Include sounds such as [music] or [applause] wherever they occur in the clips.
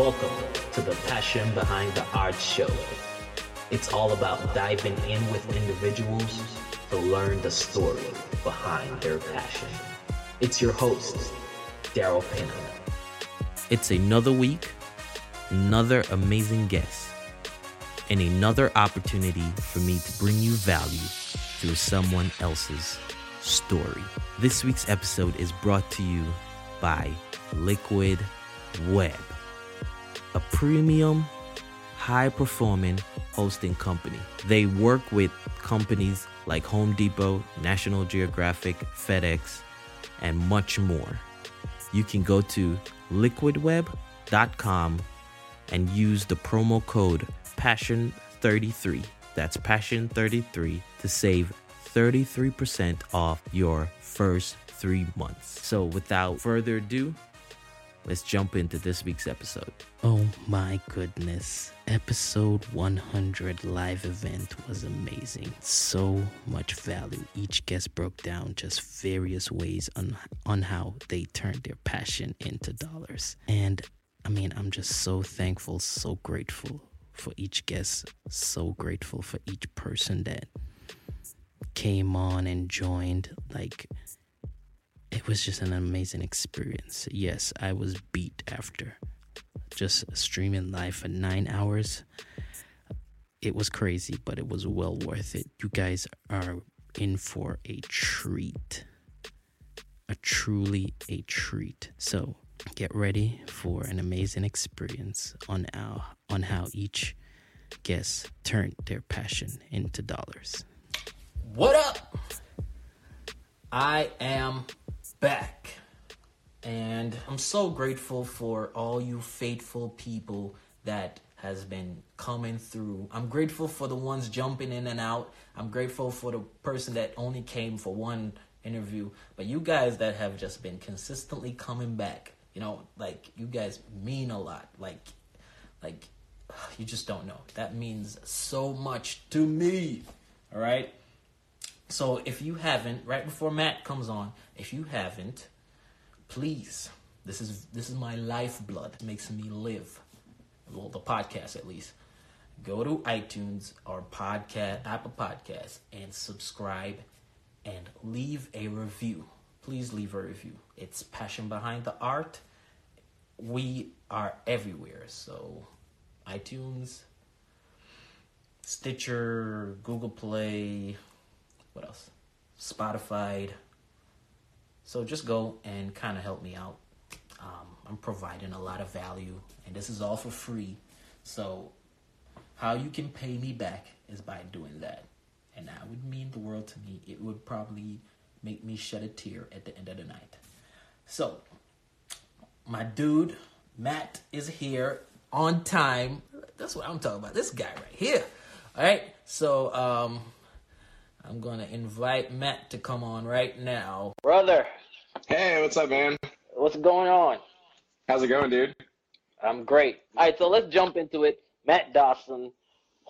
Welcome to the Passion Behind the Art Show. It's all about diving in with individuals to learn the story behind their passion. It's your host, Daryl Pena. It's another week, another amazing guest, and another opportunity for me to bring you value through someone else's story. This week's episode is brought to you by Liquid Web a premium, high performing hosting company. They work with companies like Home Depot, National Geographic, FedEx, and much more. You can go to liquidweb.com and use the promo code PASSION33. That's PASSION33 to save 33% off your first three months. So, without further ado, let's jump into this week's episode. Oh my goodness. Episode 100 live event was amazing. So much value. Each guest broke down just various ways on, on how they turned their passion into dollars. And I mean, I'm just so thankful, so grateful for each guest, so grateful for each person that came on and joined. Like, it was just an amazing experience. Yes, I was beat after just streaming live for nine hours. It was crazy, but it was well worth it. You guys are in for a treat. A truly a treat. So get ready for an amazing experience on our on how each guest turned their passion into dollars. What up? I am back. And I'm so grateful for all you faithful people that has been coming through. I'm grateful for the ones jumping in and out. I'm grateful for the person that only came for one interview. But you guys that have just been consistently coming back, you know, like you guys mean a lot. Like like you just don't know. That means so much to me. All right? So if you haven't, right before Matt comes on, if you haven't, please, this is this is my lifeblood. It makes me live. Well, the podcast at least. Go to iTunes or podcast Apple Podcasts and subscribe and leave a review. Please leave a review. It's passion behind the art. We are everywhere. So iTunes, Stitcher, Google Play, what else? Spotify, so just go and kind of help me out. Um, I'm providing a lot of value, and this is all for free. So, how you can pay me back is by doing that. And that would mean the world to me. It would probably make me shed a tear at the end of the night. So, my dude, Matt, is here on time. That's what I'm talking about. This guy right here. All right. So, um, I'm going to invite Matt to come on right now. Brother, Hey, what's up, man? What's going on? How's it going, dude? I'm great. All right, so let's jump into it. Matt Dawson.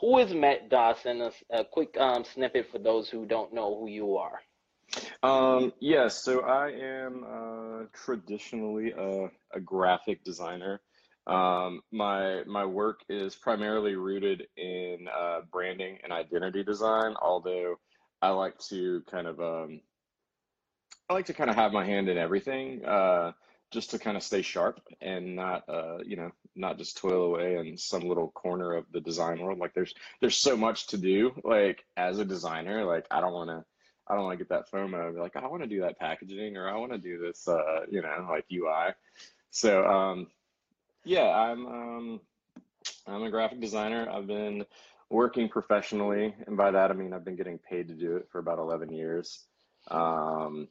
Who is Matt Dawson? A, a quick um, snippet for those who don't know who you are. Um, yes, so I am uh, traditionally a, a, graphic designer. Um, my my work is primarily rooted in uh, branding and identity design, although I like to kind of um, I like to kind of have my hand in everything, uh, just to kind of stay sharp and not, uh, you know, not just toil away in some little corner of the design world. Like there's there's so much to do. Like as a designer, like I don't want to. I don't want to get that FOMO. Like, I want to do that packaging, or I want to do this, uh, you know, like UI. So, um, yeah, I'm um, I'm a graphic designer. I've been working professionally, and by that I mean I've been getting paid to do it for about 11 years. Um,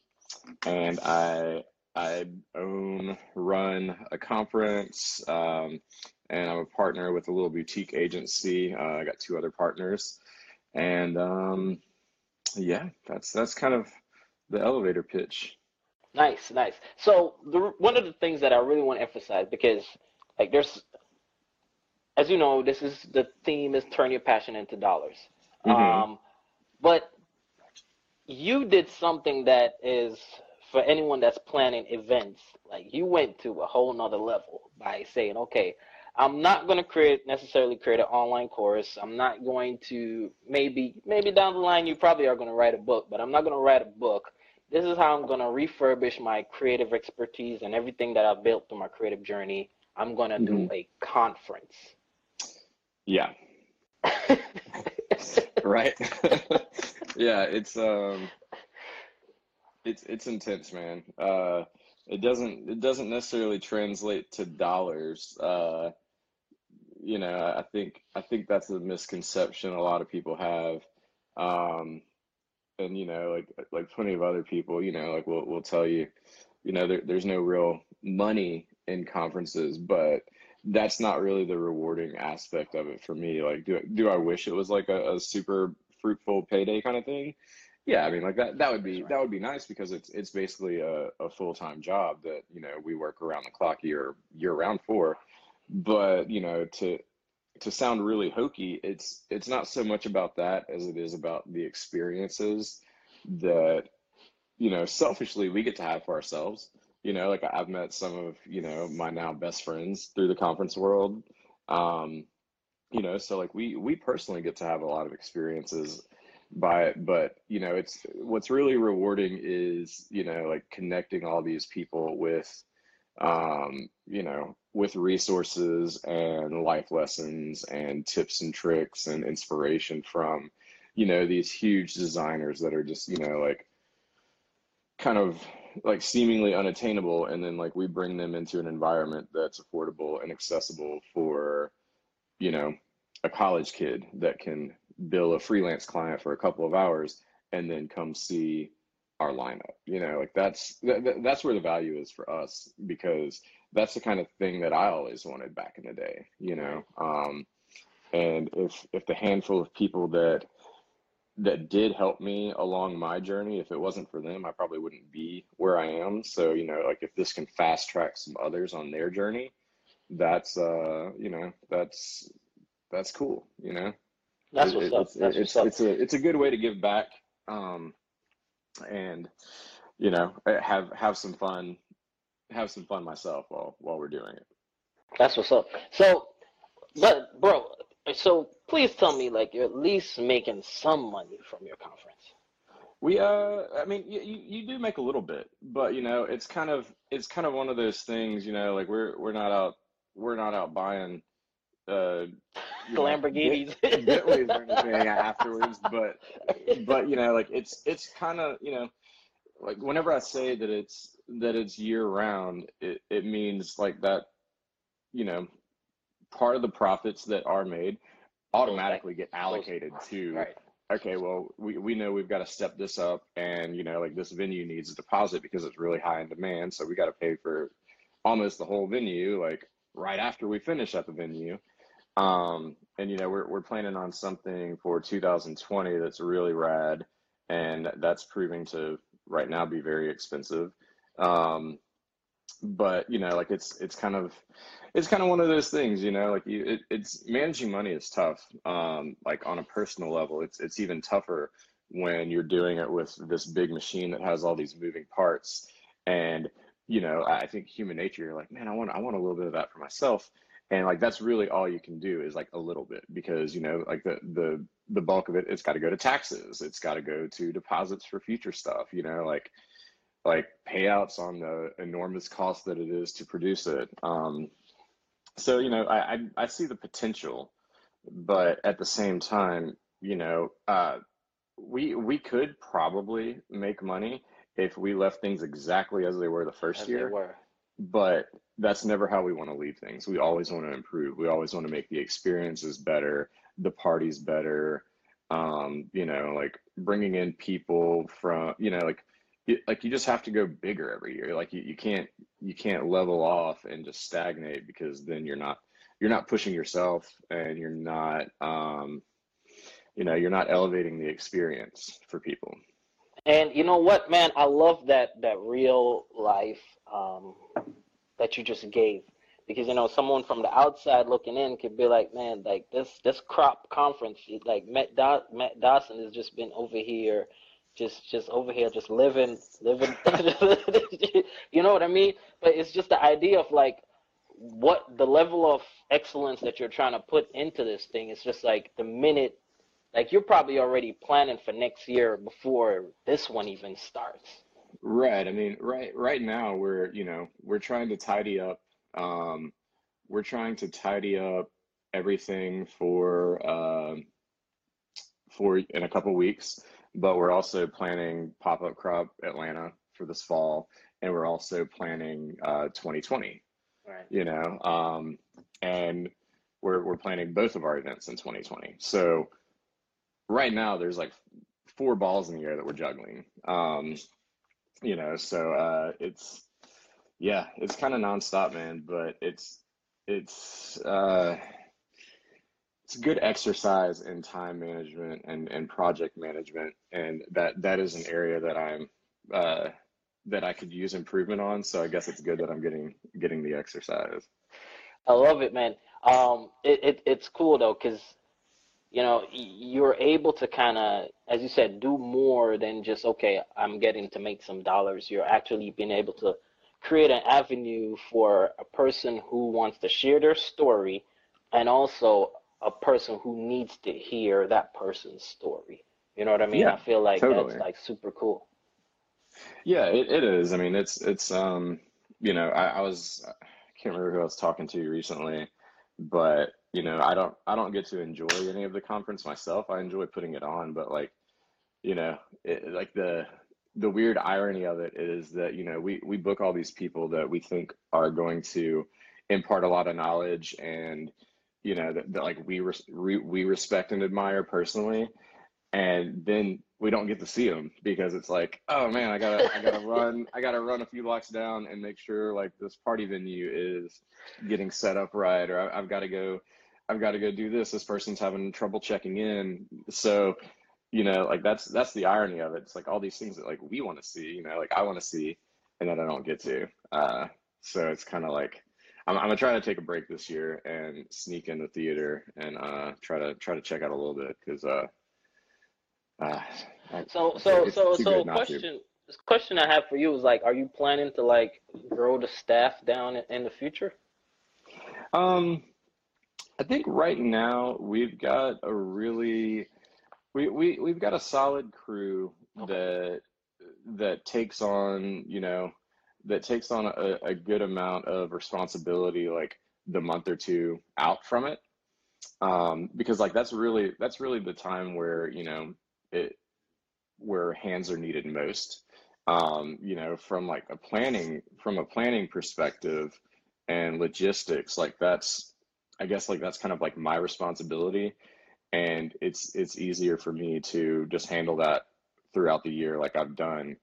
and I I own run a conference, um, and I'm a partner with a little boutique agency. Uh, I got two other partners, and um, yeah, that's that's kind of the elevator pitch. Nice, nice. So the, one of the things that I really want to emphasize because like there's as you know, this is the theme is turn your passion into dollars. Mm-hmm. Um, but you did something that is for anyone that's planning events like you went to a whole nother level by saying okay I'm not going to create necessarily create an online course. I'm not going to maybe maybe down the line you probably are going to write a book, but I'm not going to write a book. This is how I'm going to refurbish my creative expertise and everything that I've built through my creative journey. I'm going to mm-hmm. do a conference. Yeah. [laughs] right. [laughs] yeah, it's um it's it's intense, man. Uh it doesn't it doesn't necessarily translate to dollars. Uh you know, I think I think that's a misconception a lot of people have. Um, and you know, like like plenty of other people, you know, like will will tell you, you know, there, there's no real money in conferences, but that's not really the rewarding aspect of it for me. Like, do do I wish it was like a, a super fruitful payday kind of thing? Yeah, I mean, like that that would be that would be nice because it's it's basically a, a full time job that you know we work around the clock year year round for but you know to to sound really hokey it's it's not so much about that as it is about the experiences that you know selfishly we get to have for ourselves you know like i've met some of you know my now best friends through the conference world. Um you know so like we we personally get to have a lot of experiences by it but you know it's what's really rewarding is you know like connecting all these people with um, you know, with resources and life lessons and tips and tricks and inspiration from, you know, these huge designers that are just, you know, like kind of like seemingly unattainable. And then like we bring them into an environment that's affordable and accessible for, you know, a college kid that can bill a freelance client for a couple of hours and then come see our lineup. You know, like that's that, that's where the value is for us because that's the kind of thing that I always wanted back in the day. You know, um, and if if the handful of people that that did help me along my journey, if it wasn't for them, I probably wouldn't be where I am. So you know, like if this can fast track some others on their journey, that's uh, you know, that's that's cool. You know. That's what's it, up. It's, that's it's, what's it's, up. a it's a good way to give back. Um, and you know have have some fun have some fun myself while while we're doing it that's what's up so but bro so please tell me like you're at least making some money from your conference we uh i mean you, you do make a little bit but you know it's kind of it's kind of one of those things you know like we're we're not out we're not out buying uh Lamborghinis, or anything afterwards. But but you know, like it's it's kind of you know, like whenever I say that it's that it's year round, it it means like that, you know, part of the profits that are made automatically get allocated to. Right. Okay, well, we, we know we've got to step this up, and you know, like this venue needs a deposit because it's really high in demand, so we got to pay for almost the whole venue, like right after we finish at the venue um, and you know, we're we're planning on something for 2020 that's really rad, and that's proving to right now be very expensive. Um, but you know, like it's it's kind of it's kind of one of those things, you know, like you, it, it's managing money is tough. Um, like on a personal level, it's it's even tougher when you're doing it with this big machine that has all these moving parts. And you know, I think human nature, you're like, man, I want I want a little bit of that for myself and like that's really all you can do is like a little bit because you know like the the the bulk of it it's got to go to taxes it's got to go to deposits for future stuff you know like like payouts on the enormous cost that it is to produce it um so you know i i, I see the potential but at the same time you know uh we we could probably make money if we left things exactly as they were the first as year but that's never how we want to leave things. We always want to improve. We always want to make the experiences better, the parties better. Um, you know, like bringing in people from, you know, like, like you just have to go bigger every year. Like you, you can't, you can't level off and just stagnate because then you're not, you're not pushing yourself and you're not, um, you know, you're not elevating the experience for people. And you know what, man, I love that that real life um, that you just gave because you know someone from the outside looking in could be like, man, like this this crop conference, like Matt, Matt Dawson has just been over here, just just over here, just living living. [laughs] you know what I mean? But it's just the idea of like what the level of excellence that you're trying to put into this thing is just like the minute like you're probably already planning for next year before this one even starts Right. I mean, right right now we're, you know, we're trying to tidy up um we're trying to tidy up everything for um for in a couple weeks, but we're also planning pop-up crop Atlanta for this fall and we're also planning uh 2020, right you know. Um and we're we're planning both of our events in 2020. So right now there's like four balls in the air that we're juggling. Um you know so uh it's yeah it's kind of nonstop man but it's it's uh it's good exercise in time management and and project management. And that that is an area that i'm uh that i could use improvement on. So i guess it's good that i'm getting getting the exercise. I love it man. Um it, it it's cool though because you know you're able to kind of as you said do more than just okay i'm getting to make some dollars. You're actually being able to create an avenue for a person who wants to share their story and also a person who needs to hear that person's story. You know what i mean? Yeah i feel like that's like super cool. Yeah it, it is. I mean it's it's um you know i, I was i can't remember who i was talking to recently but you know i don't i don't get to enjoy any of the conference myself. I enjoy putting it on but like you know it, like the the weird irony of it is that you know we we book all these people that we think are going to impart a lot of knowledge and you know that, that like we, res- we we respect and admire personally. And then we don't get to see them because it's like oh man i gotta i gotta [laughs] run i gotta run a few blocks down and make sure like this party venue is getting set up right or I, i've got to go i've got to go do this. This person's having trouble checking in. So you know like that's that's the irony of it. It's like all these things that like we want to see you know like i want to see and that i don't get to. Uh so it's kind of like I'm, I'm gonna try to take a break this year and sneak in the theater and uh try to try to check out a little bit because uh uh, so so so so not to. question this question i have for you is like are you planning to like grow the staff down in, in the future Um, I think right now we've got a really we we we've got a solid crew okay that that takes on, you know, that takes on a, a good amount of responsibility like the month or two out from it. Um, because like that's really that's really the time where, you know, it where hands are needed most. Um, you know, from like a planning from a planning perspective and logistics, like that's I guess like that's kind of like my responsibility, and it's it's easier for me to just handle that throughout the year, like I've done.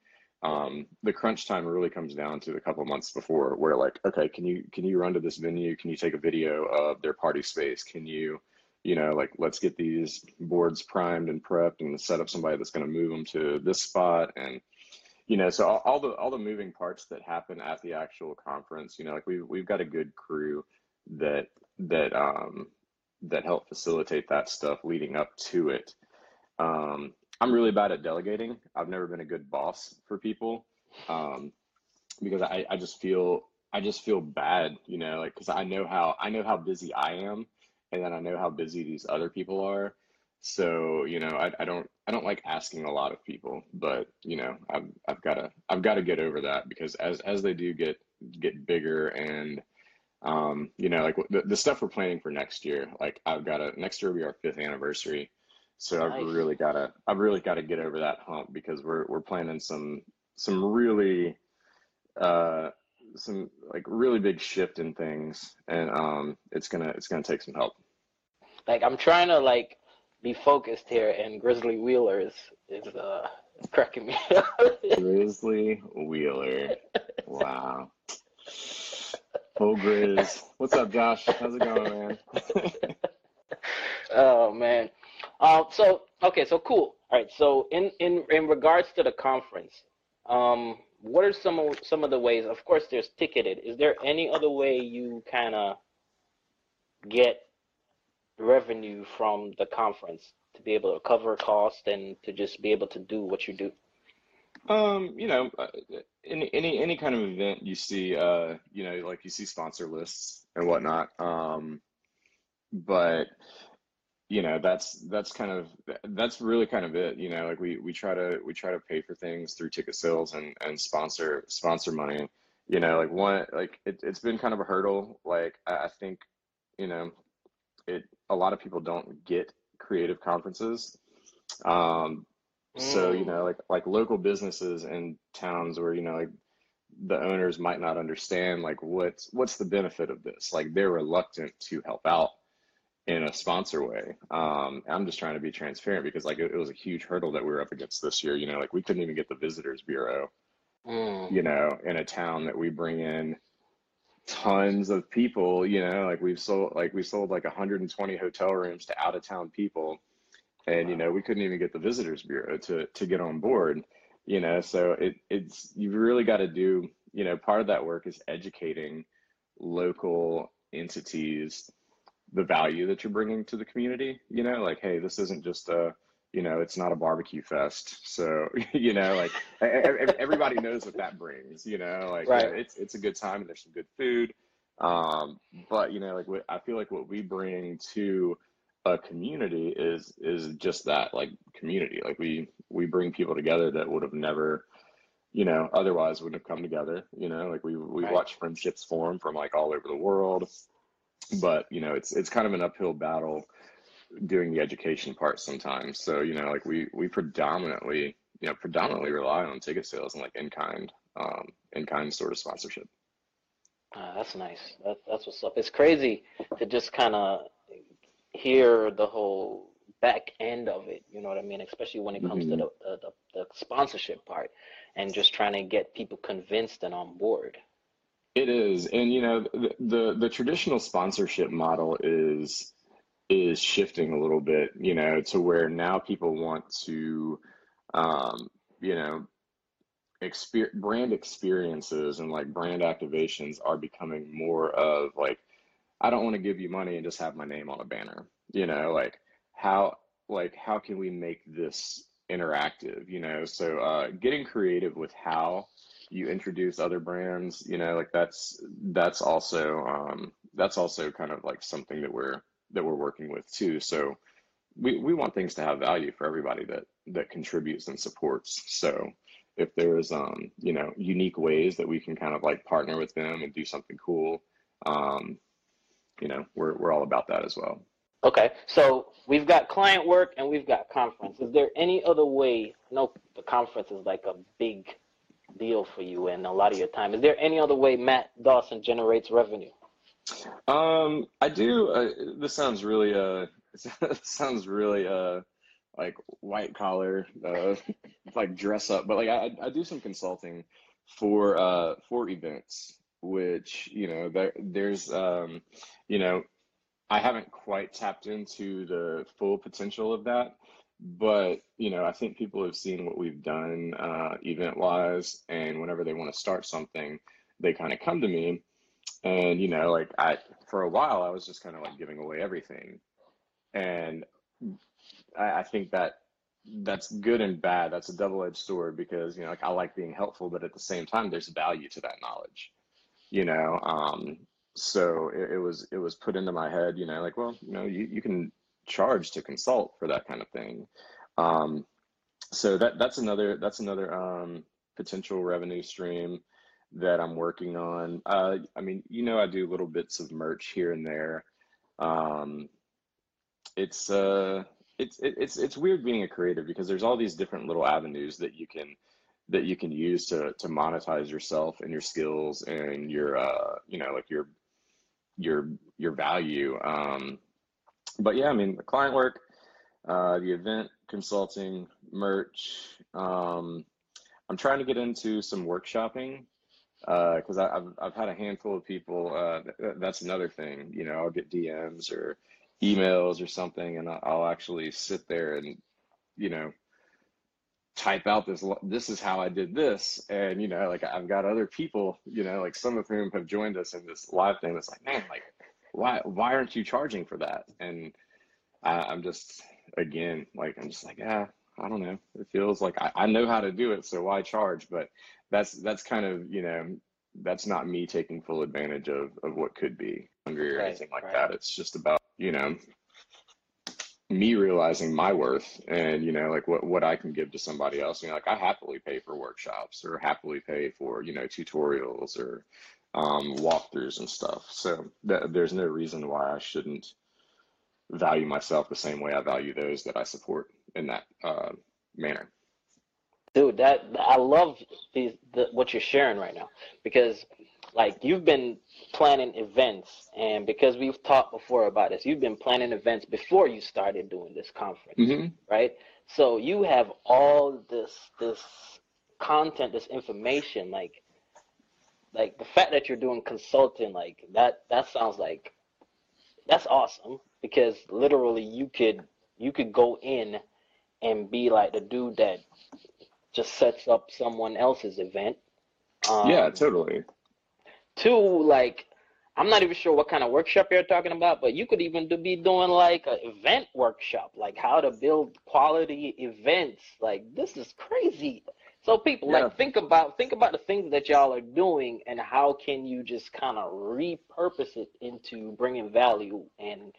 Um, the crunch time really comes down to a couple months before, where like, okay, can you can you run to this venue? Can you take a video of their party space? Can you, you know, like let's get these boards primed and prepped and set up somebody that's going to move them to this spot and you know, so all, all the all the moving parts that happen at the actual conference, you know, like we've we've got a good crew that that um that help facilitate that stuff leading up to it. Um, I'm really bad at delegating. I've never been a good boss for people um, because I, I just feel I just feel bad, you know, like because I know how I know how busy I am, and then I know how busy these other people are. So, you know, I, I don't I don't like asking a lot of people, but you know, I've I've got to I've got to get over that because as as they do get get bigger and um, you know, like the, the stuff we're planning for next year, like I've got to next year will be our fifth anniversary. So I've really got to I've really got to get over that hump because we're we're planning some some really uh some like really big shift in things and um it's gonna it's gonna take some help. like i'm trying to like be focused here and grizzly wheeler is is uh cracking me [laughs] up Grizzly Wheeler. Wow. Full Grizz. What's up, Josh? How's it going, man? [laughs] Oh man. Um, so okay, so cool. All right. So in in in regards to the conference, um, what are some of some of the ways? Of course, there's ticketed. Is there any other way you kind of get revenue from the conference to be able to cover cost and to just be able to do what you do? Um, you know, uh, any any any kind of event you see, uh, you know, like you see sponsor lists and whatnot. Um, but you know, that's that's kind of that's really kind of it. You know, like we we try to we try to pay for things through ticket sales and and sponsor sponsor money. You know, like one like it, it's been kind of a hurdle. Like I, think, you know, it a lot of people don't get creative conferences. Um, so you Mm. know, like like local businesses in towns where you know like the owners might not understand like what's what's the benefit of this. Like they're reluctant to help out in a sponsor way. Um, I'm just trying to be transparent because like it, it was a huge hurdle that we were up against this year. You know, like we couldn't even get the visitors bureau. Mm. You know, in a town that we bring in tons of people. You know, like we've sold like we sold like 120 hotel rooms to out of town people and you know we couldn't even get the visitors bureau to to get on board you know so it it's you've really got to do you know part of that work is educating local entities the value that you're bringing to the community you know like hey this isn't just a you know it's not a barbecue fest so [laughs] you know like everybody knows what that brings you know like Right. it's it's a good time and there's some good food um but you know like what i feel like what we bring to a community is is just that like community like we we bring people together that would have never you know otherwise wouldn't have come together you know like we we Right. watch friendships form from like all over the world but you know it's it's kind of an uphill battle doing the education part sometimes so you know like we we predominantly you know predominantly rely on ticket sales and like in kind um in kind sort of sponsorship Ah, that's nice. That, that's what's up. It's crazy to just kind of hear the whole back end of it. You know what I mean? Especially when it comes to hmm the, the, the, the sponsorship part and just trying to get people convinced and on board. It is, and you know, the, the the traditional sponsorship model is is shifting a little bit, you know, to where now people want to, um, you know, exper brand experiences and like brand activations are becoming more of like, I don't want to give you money and just have my name on a banner, you know, like how like how can we make this interactive, you know? So uh, getting creative with how you introduce other brands, you know, like that's that's also um, that's also kind of like something that we're that we're working with too. So we we want things to have value for everybody that that contributes and supports. So if there's um, you know, unique ways that we can kind of like partner with them and do something cool, um, you know, we're we're all about that as well. Okay, so we've got client work and we've got conference. Is there any other way? No, the conference is like a big deal for you and a lot of your time. Is there any other way Matt Dawson generates revenue? Um, I do. Uh, this sounds really uh, [laughs] sounds really uh, like white collar, uh, [laughs] like dress up. But like I, I do some consulting for uh for events, which you know there there's um, you know I haven't quite tapped into the full potential of that, but you know, I think people have seen what we've done uh, event wise, and whenever they want to start something, they kind of come to me, and you know, like I for a while I was just kind of like giving away everything, and I, I think that that's good and bad. That's a double-edged sword because you know, like I like being helpful, but at the same time, there's value to that knowledge you know um so it, it was it was put into my head you know like well you know you, you can charge to consult for that kind of thing. Um so that that's another that's another um potential revenue stream that I'm working on. Uh I mean you know I do little bits of merch here and there. Um it's uh it's it, it's it's weird being a creative because there's all these different little avenues that you can that you can use to to monetize yourself and your skills and your uh you know like your your your value. Um but yeah I mean the client work uh the event consulting merch um I'm trying to get into some workshopping uh because I've I've had a handful of people uh th- that's another thing you know I'll get DMs or emails or something and I'll I'll actually sit there and you know type out this this is how I did this and you know like I've got other people you know like some of whom have joined us in this live thing that's like man like why why aren't you charging for that and I, I'm just again like I'm just like ah I don't know. It feels like I, I know how to do it, so why charge? But that's that's kind of you know that's not me taking full advantage of of what could be hungry or Right, anything like right. that. It's just about you know me realizing my worth and you know like what what I can give to somebody else. You know, like I happily pay for workshops or happily pay for you know tutorials or um, walkthroughs and stuff. So th- there's no reason why I shouldn't value myself the same way I value those that I support in that uh, manner. Dude, that I love these the, what you're sharing right now because like you've been planning events and because we've talked before about this, you've been planning events before you started doing this conference, hmm right? So you have all this this content, this information, like like the fact that you're doing consulting, like that that sounds like that's awesome because literally you could you could go in and be like the dude that just sets up someone else's event. Yeah, Um, totally. two, like I'm not even sure what kind of workshop you're talking about, but you could even do, be doing like an event workshop, like how to build quality events. Like this is crazy. So people Yeah. like think about think about the things that y'all are doing and how can you just kind of repurpose it into bringing value and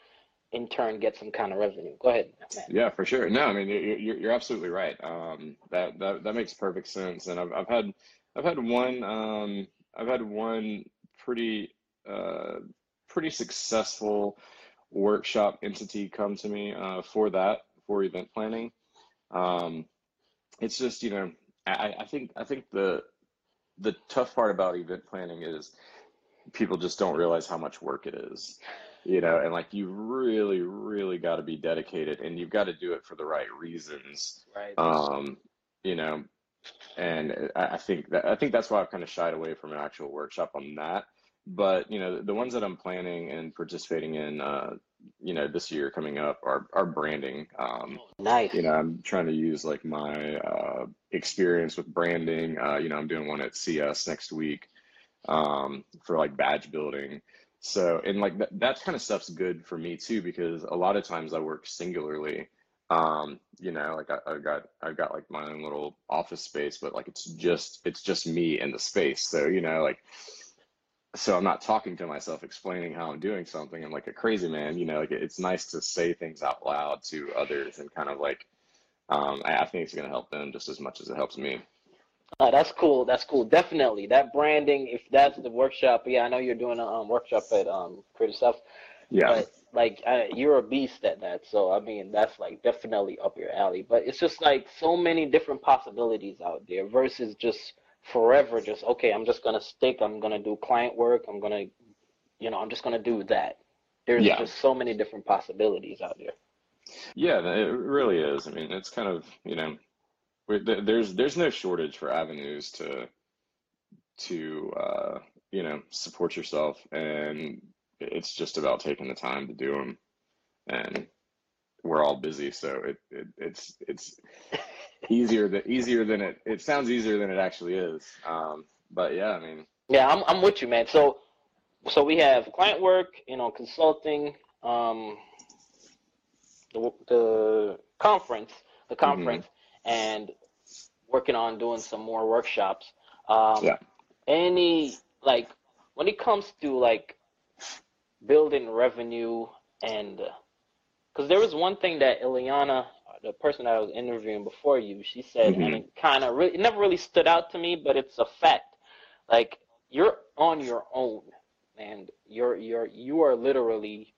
in turn get some kind of revenue. Go ahead, Matt. Yeah, for sure. No, I mean you- you're you're absolutely right. Um, that that that makes perfect sense. And I've I've had I've had one um I've had one pretty uh pretty successful workshop entity come to me uh for that for event planning. Um, it's just you know I I think I think the the tough part about event planning is people just don't realize how much work it is you know and like you really really got to be dedicated and you've got to do it for the right reasons Right. um you know and I, I think that I think that's why I've kind of shied away from an actual workshop on that but you know the ones that I'm planning and participating in uh you know this year coming up our are branding um Nice. you know i'm trying to use like my uh, experience with branding. Uh, you know i'm doing one at cs next week um, for like badge building. So and like that, that kind of stuff's good for me too because a lot of times i work singularly. Um, you know like I, i've got i've got like my own little office space but like it's just it's just me in the space. So you know like so I'm not talking to myself, explaining how I'm doing something. I'm like a crazy man, you know. Like it's nice to say things out loud to others and kind of like, um, I, I think it's going to help them just as much as it helps me. Uh, that's cool. That's cool. Definitely that branding. If that's the workshop, yeah, I know you're doing a um, workshop at um Creative South, Yeah, but like I, you're a beast at that. So I mean, that's like definitely up your alley. But it's just like so many different possibilities out there versus just forever. Just okay, I'm just gonna stick. I'm gonna do client work. I'm gonna, you know, I'm just gonna do that. There's yeah, just so many different possibilities out there. yeah. It really is. I mean, it's kind of you know, there's there's no shortage for avenues to to uh, you know support yourself, and it's just about taking the time to do them. And we're all busy, so it, it it's it's easier than easier than it it sounds easier than it actually is. Um, but yeah, I mean, Yeah, I'm I'm with you, man. So so we have client work, you know, consulting, um, the the conference, the hmm conference, and working on doing some more workshops. Um, yeah, any like when it comes to like building revenue and because there was one thing that Ileana, the person that I was interviewing before you, she said, and hmm it kind of really, it never really stood out to me, but it's a fact. Like you're on your own, and you're you're you are literally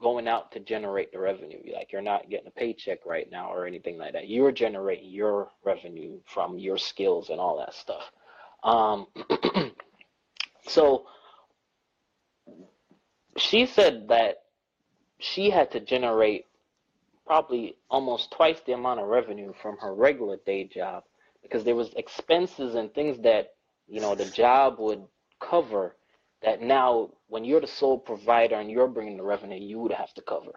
going out to generate the revenue. Like you're not getting a paycheck right now or anything like that. You're generating your revenue from your skills and all that stuff. Um, [clears throat] so she said that she had to generate probably almost twice the amount of revenue from her regular day job because there was expenses and things that you know the job would cover that now when you're the sole provider and you're bringing the revenue you would have to cover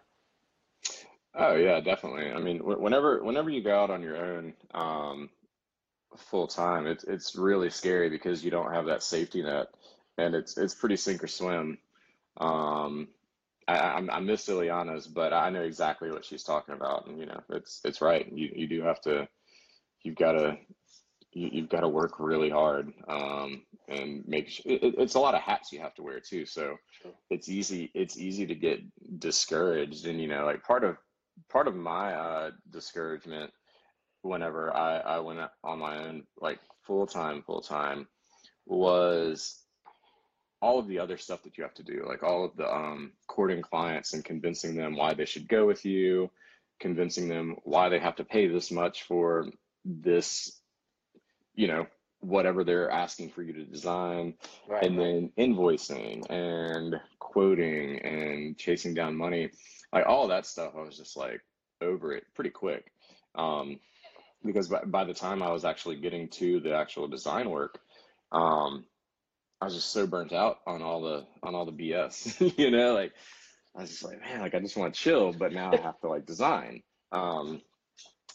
Oh yeah, definitely. I mean, whenever whenever you go out on your own, um, full time, it's it's really scary because you don't have that safety net, and it's it's pretty sink or swim. Um, I, I, I miss Ileana's, but I know exactly what she's talking about, and you know, it's it's right. You you do have to, you've got to, you, you've got to work really hard, um, and make sure it, it's a lot of hats you have to wear too. So Sure. it's easy it's easy to get discouraged, and you know, like part of part of my uh, discouragement whenever I I went on my own like full time full time was all of the other stuff that you have to do, like all of the um, courting clients and convincing them why they should go with you, convincing them why they have to pay this much for this, you know, whatever they're asking for you to design, Right, and right. then invoicing and quoting and chasing down money, like all that stuff. I was just like over it pretty quick, um, because by, by the time I was actually getting to the actual design work, um, I was just so burnt out on all the on all the BS, [laughs] you know, like I was just like, man, like I just want to chill, but now I have to like design. Um,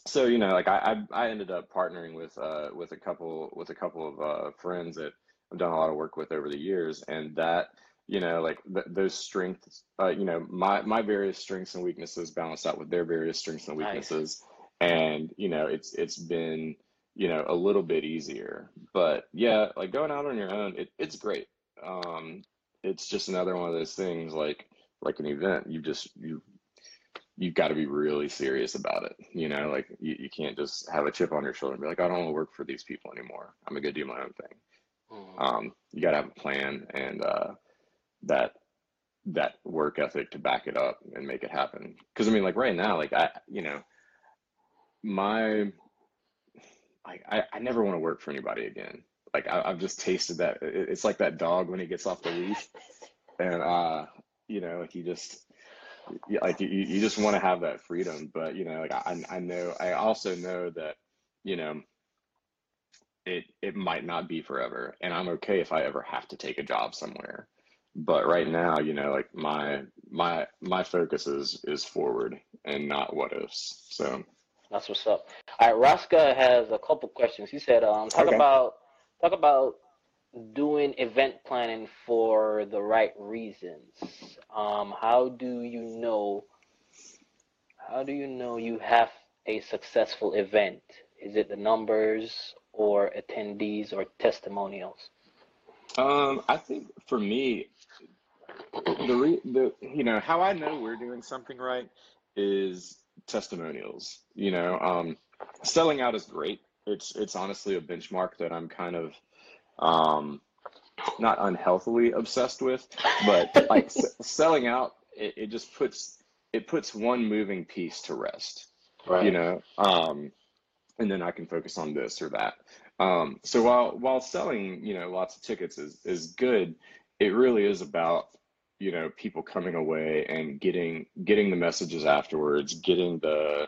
so you know, like I I, I ended up partnering with uh with a couple with a couple of uh, friends that I've done a lot of work with over the years, and that you know like th- those strengths, uh, you know, my my various strengths and weaknesses balanced out with their various strengths and Nice. weaknesses, and you know, it's it's been you know a little bit easier, but yeah, like going out on your own, it, it's great. Um, it's just another one of those things like like an event. You just you you've got to be really serious about it. You know, like you, you can't just have a chip on your shoulder and be like, I don't want to work for these people anymore. I'm gonna go do my own thing. Mhm. Um, you got to have a plan and uh, that that work ethic to back it up and make it happen. Because I mean, like right now, like I, you know, my, I, I, I never want to work for anybody again. Like I, I've just tasted that. It's like that dog when he gets off the leash, and uh, you know, like you just, like you, you just want to have that freedom. But you know, like I, I know, I also know that, you know, it it might not be forever, and I'm okay if I ever have to take a job somewhere. But right now, you know, like my my my focus is is forward and not what ifs. So That's what's up. All right, Raska has a couple questions. He said, um, talk Okay. about talk about doing event planning for the right reasons. Um, how do you know how do you know you have a successful event? Is it the numbers or attendees or testimonials? Um, I think for me, the re the you know how I know we're doing something right is testimonials. You know, um, selling out is great. It's it's honestly a benchmark that I'm kind of um, not unhealthily obsessed with, but [laughs] like s selling out, it, it just puts it puts one moving piece to rest you know um and then i can focus on this or that um so while while selling you know lots of tickets is is good it really is about you know people coming away and getting getting the messages afterwards getting the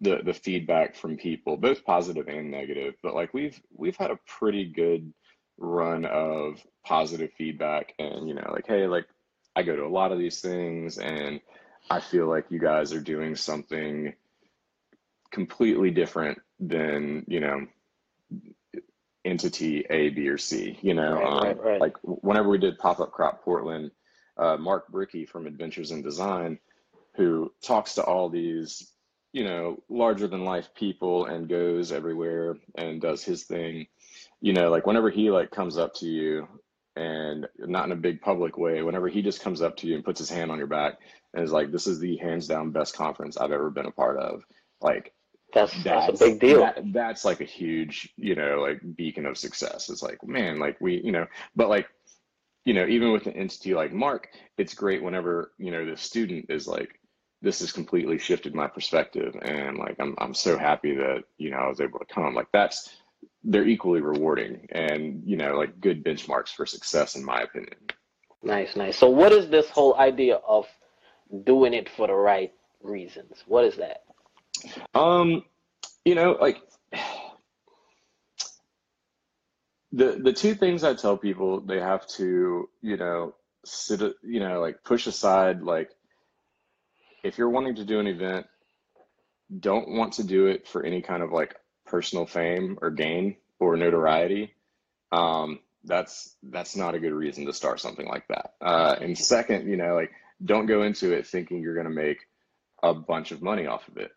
the the feedback from people both positive and negative but like we've we've had a pretty good run of positive feedback and you know like hey like i go to a lot of these things and i feel like you guys are doing something completely different than you know entity A, B, or C. You know, Right, um, right, right. like whenever we did pop up crop Portland, uh, Mark Brickey from Adventures in Design, who talks to all these you know larger than life people and goes everywhere and does his thing. You know, like whenever he like comes up to you and not in a big public way, whenever he just comes up to you and puts his hand on your back and is like, "This is the hands down best conference I've ever been a part of." Like That's that's that's a big deal. that, that's like a huge you know like beacon of success it's like man like we you know but like you know even with an entity like mark it's great whenever you know the student is like this has completely shifted my perspective and like i'm, I'm so happy that you know i was able to come like that's they're equally rewarding and you know like good benchmarks for success in my opinion Nice, nice. So what is this whole idea of doing it for the right reasons? What is that? Um, you know, like the the two things I tell people they have to, you know, sit, you know, like push aside, like if you're wanting to do an event, don't want to do it for any kind of like personal fame or gain or notoriety. Um, that's that's not a good reason to start something like that. Uh, and second, you know, like don't go into it thinking you're going to make a bunch of money off of it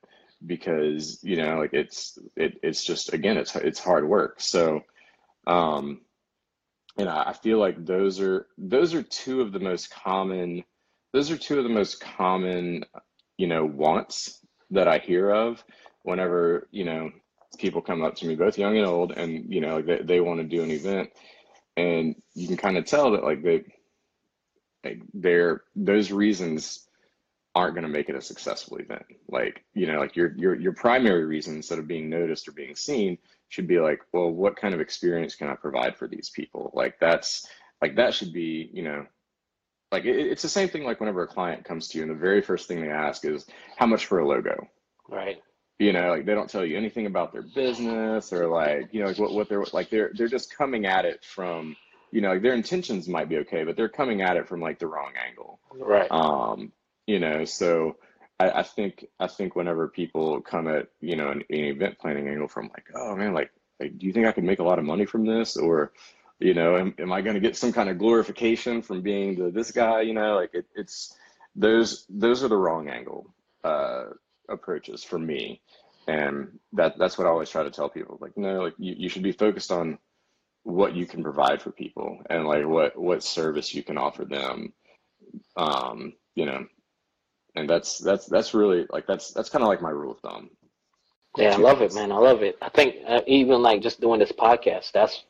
because you know like it's it, it's just again it's it's hard work so um and I, I feel like those are those are two of the most common those are two of the most common you know wants that i hear of whenever you know people come up to me both young and old and you know they, they want to do an event and you can kind of tell that like they like they're those reasons aren't going to make it a successful event. Like, you know, like your your your primary reason instead of being noticed or being seen should be like, well, what kind of experience can I provide for these people? Like that's like that should be, you know, like it, it's the same thing like whenever a client comes to you and the very first thing they ask is how much for a logo? Right. You know, like they don't tell you anything about their business or like, you know, like what, what they're like they're they're just coming at it from you know, like their intentions might be okay, but they're coming at it from like the wrong angle. Right. Um, you know so I, I, think i think whenever people come at you know an, an, event planning angle from like oh man like, like do you think i could make a lot of money from this? Or you know am, am i going to get some kind of glorification from being the this guy? You know like it, it's those those are the wrong angle uh, approaches for me. And that that's what i always try to tell people like no like you, you should be focused on what you can provide for people and like what what service you can offer them. Um you know and that's that's that's really like that's that's kind of like my rule of thumb. Yeah, I love it, man. I love it. I think uh, even like just doing this podcast, that's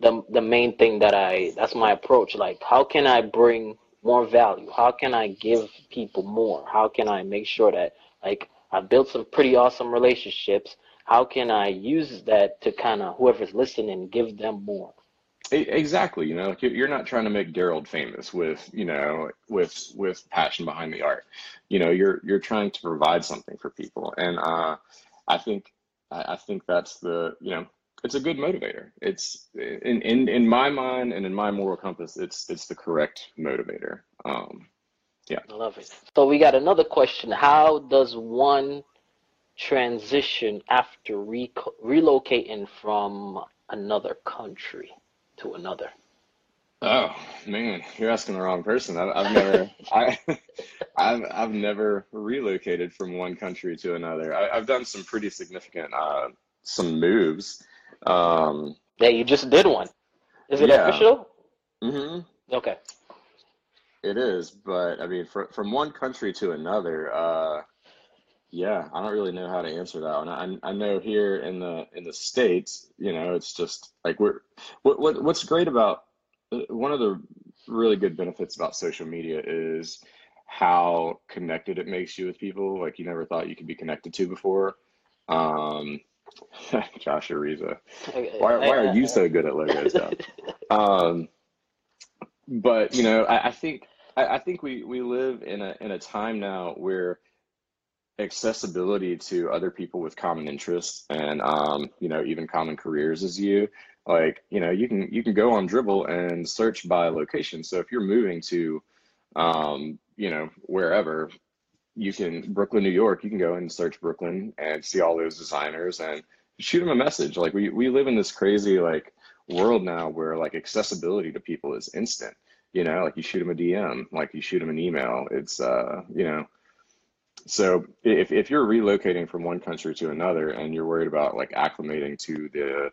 the the main thing that I that's my approach. Like, how can I bring more value? How can I give people more? How can I make sure that like I built some pretty awesome relationships? How can I use that to kind of whoever's listening give them more? Exactly. You know, like you're not trying to make Darold famous with, you know, with with passion behind the art. You know, you're you're trying to provide something for people, and uh, I think I think that's the you know it's a good motivator. It's in in in my mind and in my moral compass, it's it's the correct motivator. Um, yeah, I love it. So we got another question: How does one transition after re- relocating from another country? To another? Oh man, you're asking the wrong person. I've, I've never, [laughs] I, [laughs] I've, I've never relocated from one country to another. I, have done some pretty significant, uh, some moves. Um, yeah, you just did one. Is it yeah. official? Mm-hmm. Okay. It is, but I mean, for, from one country to another, uh, yeah, I don't really know how to answer that one. I, I know here in the in the states, you know, it's just like we're what, what what's great about uh, one of the really good benefits about social media is how connected it makes you with people like you never thought you could be connected to before. Um, [laughs] Josh Ariza, why why are you so good at logos? [laughs] Um, but you know, I, I think I, I think we we live in a in a time now where accessibility to other people with common interests and um, you know even common careers as you like you know you can you can go on Dribbble and search by location. So if you're moving to um, you know wherever you can brooklyn new york you can go and search brooklyn and see all those designers and shoot them a message. Like we, we live in this crazy like world now where like accessibility to people is instant. You know like you shoot them a dm like you shoot them an email. It's uh you know so if, if you're relocating from one country to another and you're worried about like acclimating to the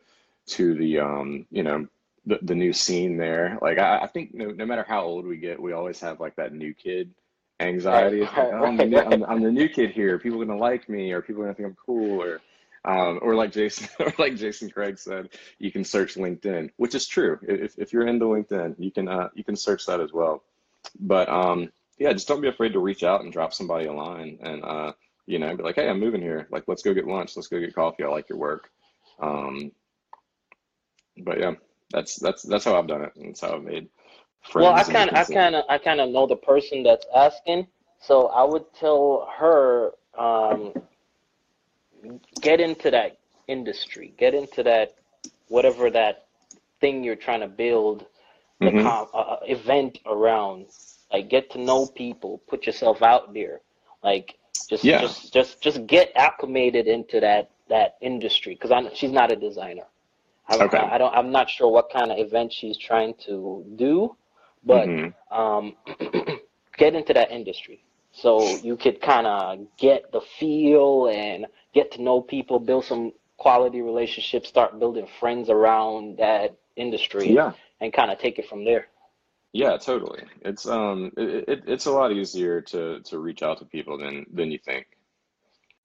to the um you know the, the new scene there like i, I think no, no matter how old we get we always have like that new kid anxiety right, like, oh, I'm, the, I'm, I'm, the new kid here people gonna like me or people gonna think i'm cool or um, or like Jason, [laughs] or like Jason Craig said, you can search LinkedIn, which is true. If, if you're into LinkedIn, you can uh, you can search that as well. But um, yeah, just don't be afraid to reach out and drop somebody a line and, uh, you know, be like, hey, I'm moving here. Like, let's go get lunch. Let's go get coffee. I like your work. Um, but yeah, that's that's that's how I've done it. And that's how I've made friends. Well, I kind of I kind of I kind of know the person that's asking, so I would tell her um, get into that industry, get into that whatever that thing you're trying to build the mm-hmm. com- uh, uh event around like get to know people, put yourself out there. Like just yeah. just just just get acclimated into that that industry because I she's not a designer. I, okay. I, I, don't. I'm not sure what kind of event she's trying to do, but mm-hmm. um, [clears throat] get into that industry so you could kind of get the feel and get to know people, build some quality relationships, start building friends around that industry, Yeah. and kind of take it from there. Yeah, totally. It's um it, it, it's a lot easier to to reach out to people than than you think.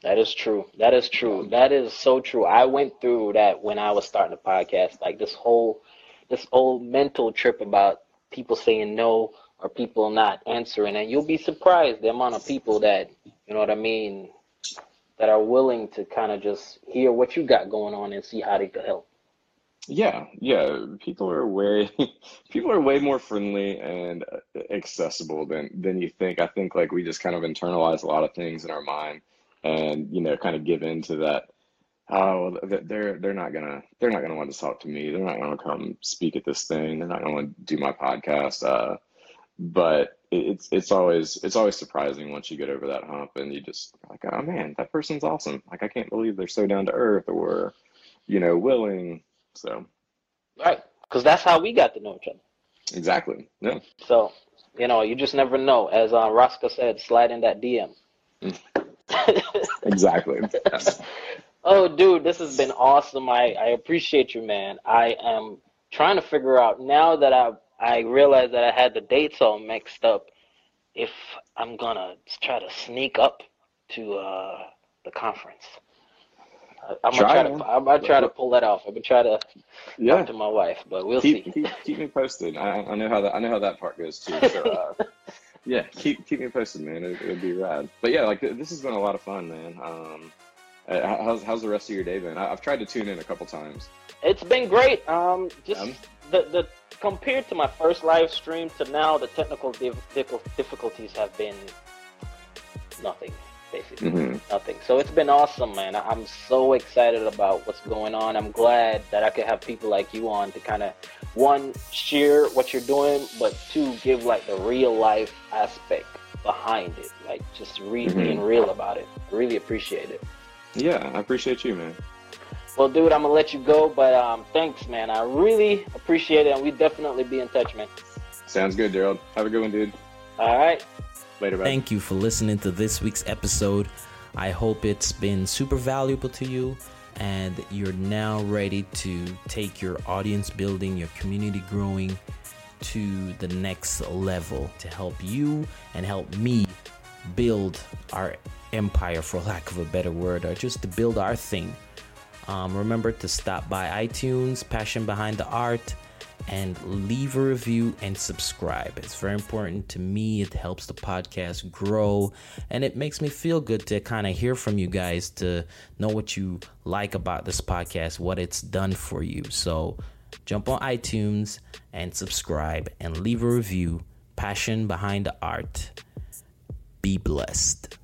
That is true. That is true. That is so true. I went through that when I was starting a podcast, like this whole this old mental trip about people saying no or people not answering, and you'll be surprised the amount of people that you know what I mean that are willing to kind of just hear what you got going on and see how they could help. Yeah, yeah. People are way [laughs] people are way more friendly and uh, accessible than than you think. I think like we just kind of internalize a lot of things in our mind and you know kind of give in to that. Oh, they're they're not gonna they're not gonna want to talk to me. They're not gonna come speak at this thing. They're not gonna want to do my podcast. Uh, but it's it's always it's always surprising once you get over that hump and you just like, oh man, that person's awesome. Like I can't believe they're so down to earth or you know willing. So Right. Because that's how we got to know each other. exactly, yeah. So, you know, you just never know. As uh, Roscoe said, slide in that DM. [laughs] Exactly. Yes. [laughs] Oh, dude, this has been awesome. I, I appreciate you, man. I am trying to figure out now that I I realized that I had the dates all mixed up. If I'm gonna try to sneak up to uh, the conference, I'm gonna Try, try to. I'm gonna try to pull that off. I'm gonna try to Yeah. talk to my wife, but we'll Keep, see. keep keep me posted. I, I know how that I know how that part goes too. So uh, [laughs] yeah, keep keep me posted, man. It, it'd be rad. But yeah, like this has been a lot of fun, man. Um, uh, how's how's the rest of your day been? I, I've tried to tune in a couple times. It's been great. Um, just Um, the the compared to my first live stream to now, the technical dif- difficulties have been nothing, basically hmm nothing. So it's been awesome, man. I- I'm so excited about what's going on. I'm glad that I could have people like you on to kind of one share what you're doing, but two give like the real life aspect behind it, like just re- Mhm. being real about it. Really appreciate it. Yeah, I appreciate you, man. Well, dude, I'm gonna let you go, but um, thanks, man. I really appreciate it, and we definitely be in touch, man. Sounds good, Darold. Have a good one, dude. All right. Later, bud. Thank you for listening to this week's episode. I hope it's been super valuable to you and you're now ready to take your audience building, your community growing to the next level to help you and help me build our empire, for lack of a better word, or just to build our thing. Um, remember to stop by iTunes, Passion Behind the Art, and leave a review and subscribe. It's very important to me. It helps the podcast grow, and it makes me feel good to kind of hear from you guys to know what you like about this podcast, what it's done for you. So jump on iTunes and subscribe and leave a review. Passion Behind the Art. Be blessed.